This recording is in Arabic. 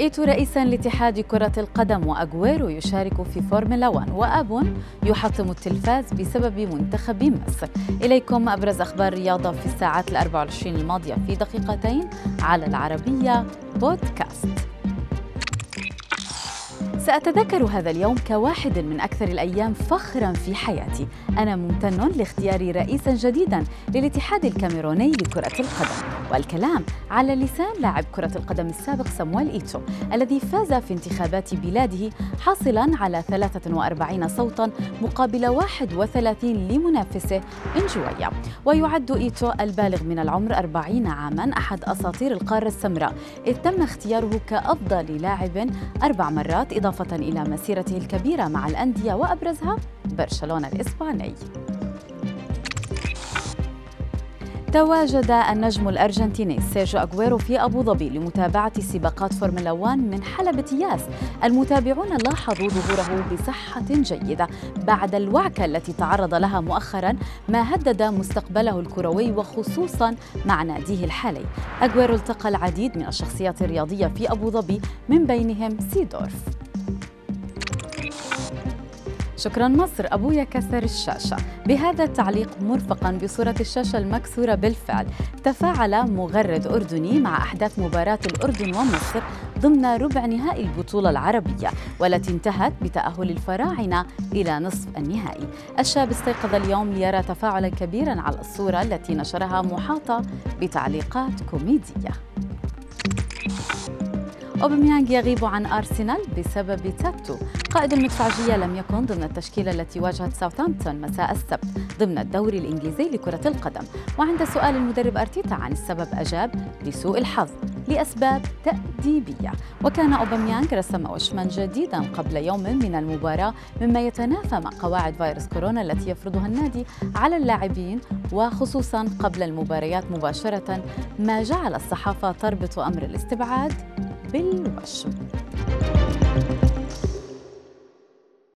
إيتو رئيسا لاتحاد كرة القدم وأغويرو يشارك في فورمولا 1 وأب يحطم التلفاز بسبب منتخب مصر. إليكم أبرز أخبار الرياضة في الساعات الأربع والعشرين الماضية في دقيقتين على العربية بودكاست. سأتذكر هذا اليوم كواحد من أكثر الأيام فخرا في حياتي. أنا ممتن لاختيار رئيسا جديدا للاتحاد الكاميروني لكرة القدم. والكلام على لسان لاعب كرة القدم السابق سامويل إيتو الذي فاز في انتخابات بلاده حاصلا على 43 صوتا مقابل 31 لمنافسه إنجويا ويعد إيتو البالغ من العمر 40 عاما أحد أساطير القارة السمراء إذ تم اختياره كأفضل لاعب أربع مرات إضافة إلى مسيرته الكبيرة مع الأندية وأبرزها برشلونة الإسباني. تواجد النجم الأرجنتيني سيرجيو أغويرو في أبو ظبي لمتابعة سباقات فورمولا 1 من حلبة ياس. المتابعون لاحظوا ظهوره بصحة جيدة بعد الوعكة التي تعرض لها مؤخرا ما هدد مستقبله الكروي وخصوصا مع ناديه الحالي. أغويرو التقى العديد من الشخصيات الرياضية في أبو ظبي من بينهم سيدورف. شكرا مصر أبويا كسر الشاشة. بهذا التعليق مرفقا بصورة الشاشة المكسورة بالفعل تفاعل مغرد أردني مع أحداث مباراة الأردن ومصر ضمن ربع نهائي البطولة العربية والتي انتهت بتأهل الفراعنة إلى نصف النهائي. الشاب استيقظ اليوم ليرى تفاعلا كبيرا على الصورة التي نشرها محاطة بتعليقات كوميدية. أوباميانغ يغيب عن أرسنال بسبب تاتو. قائد المدفعجية لم يكن ضمن التشكيلة التي واجهت ساوثامبتون مساء السبت ضمن الدوري الإنجليزي لكرة القدم. وعند سؤال المدرب أرتيتا عن السبب أجاب لسوء الحظ لأسباب تأديبية. وكان أوباميانغ رسم وشما جديدا قبل يوم من المباراة مما يتنافى مع قواعد فيروس كورونا التي يفرضها النادي على اللاعبين وخصوصا قبل المباريات مباشرة ما جعل الصحافة تربط أمر الاستبعاد بالوشم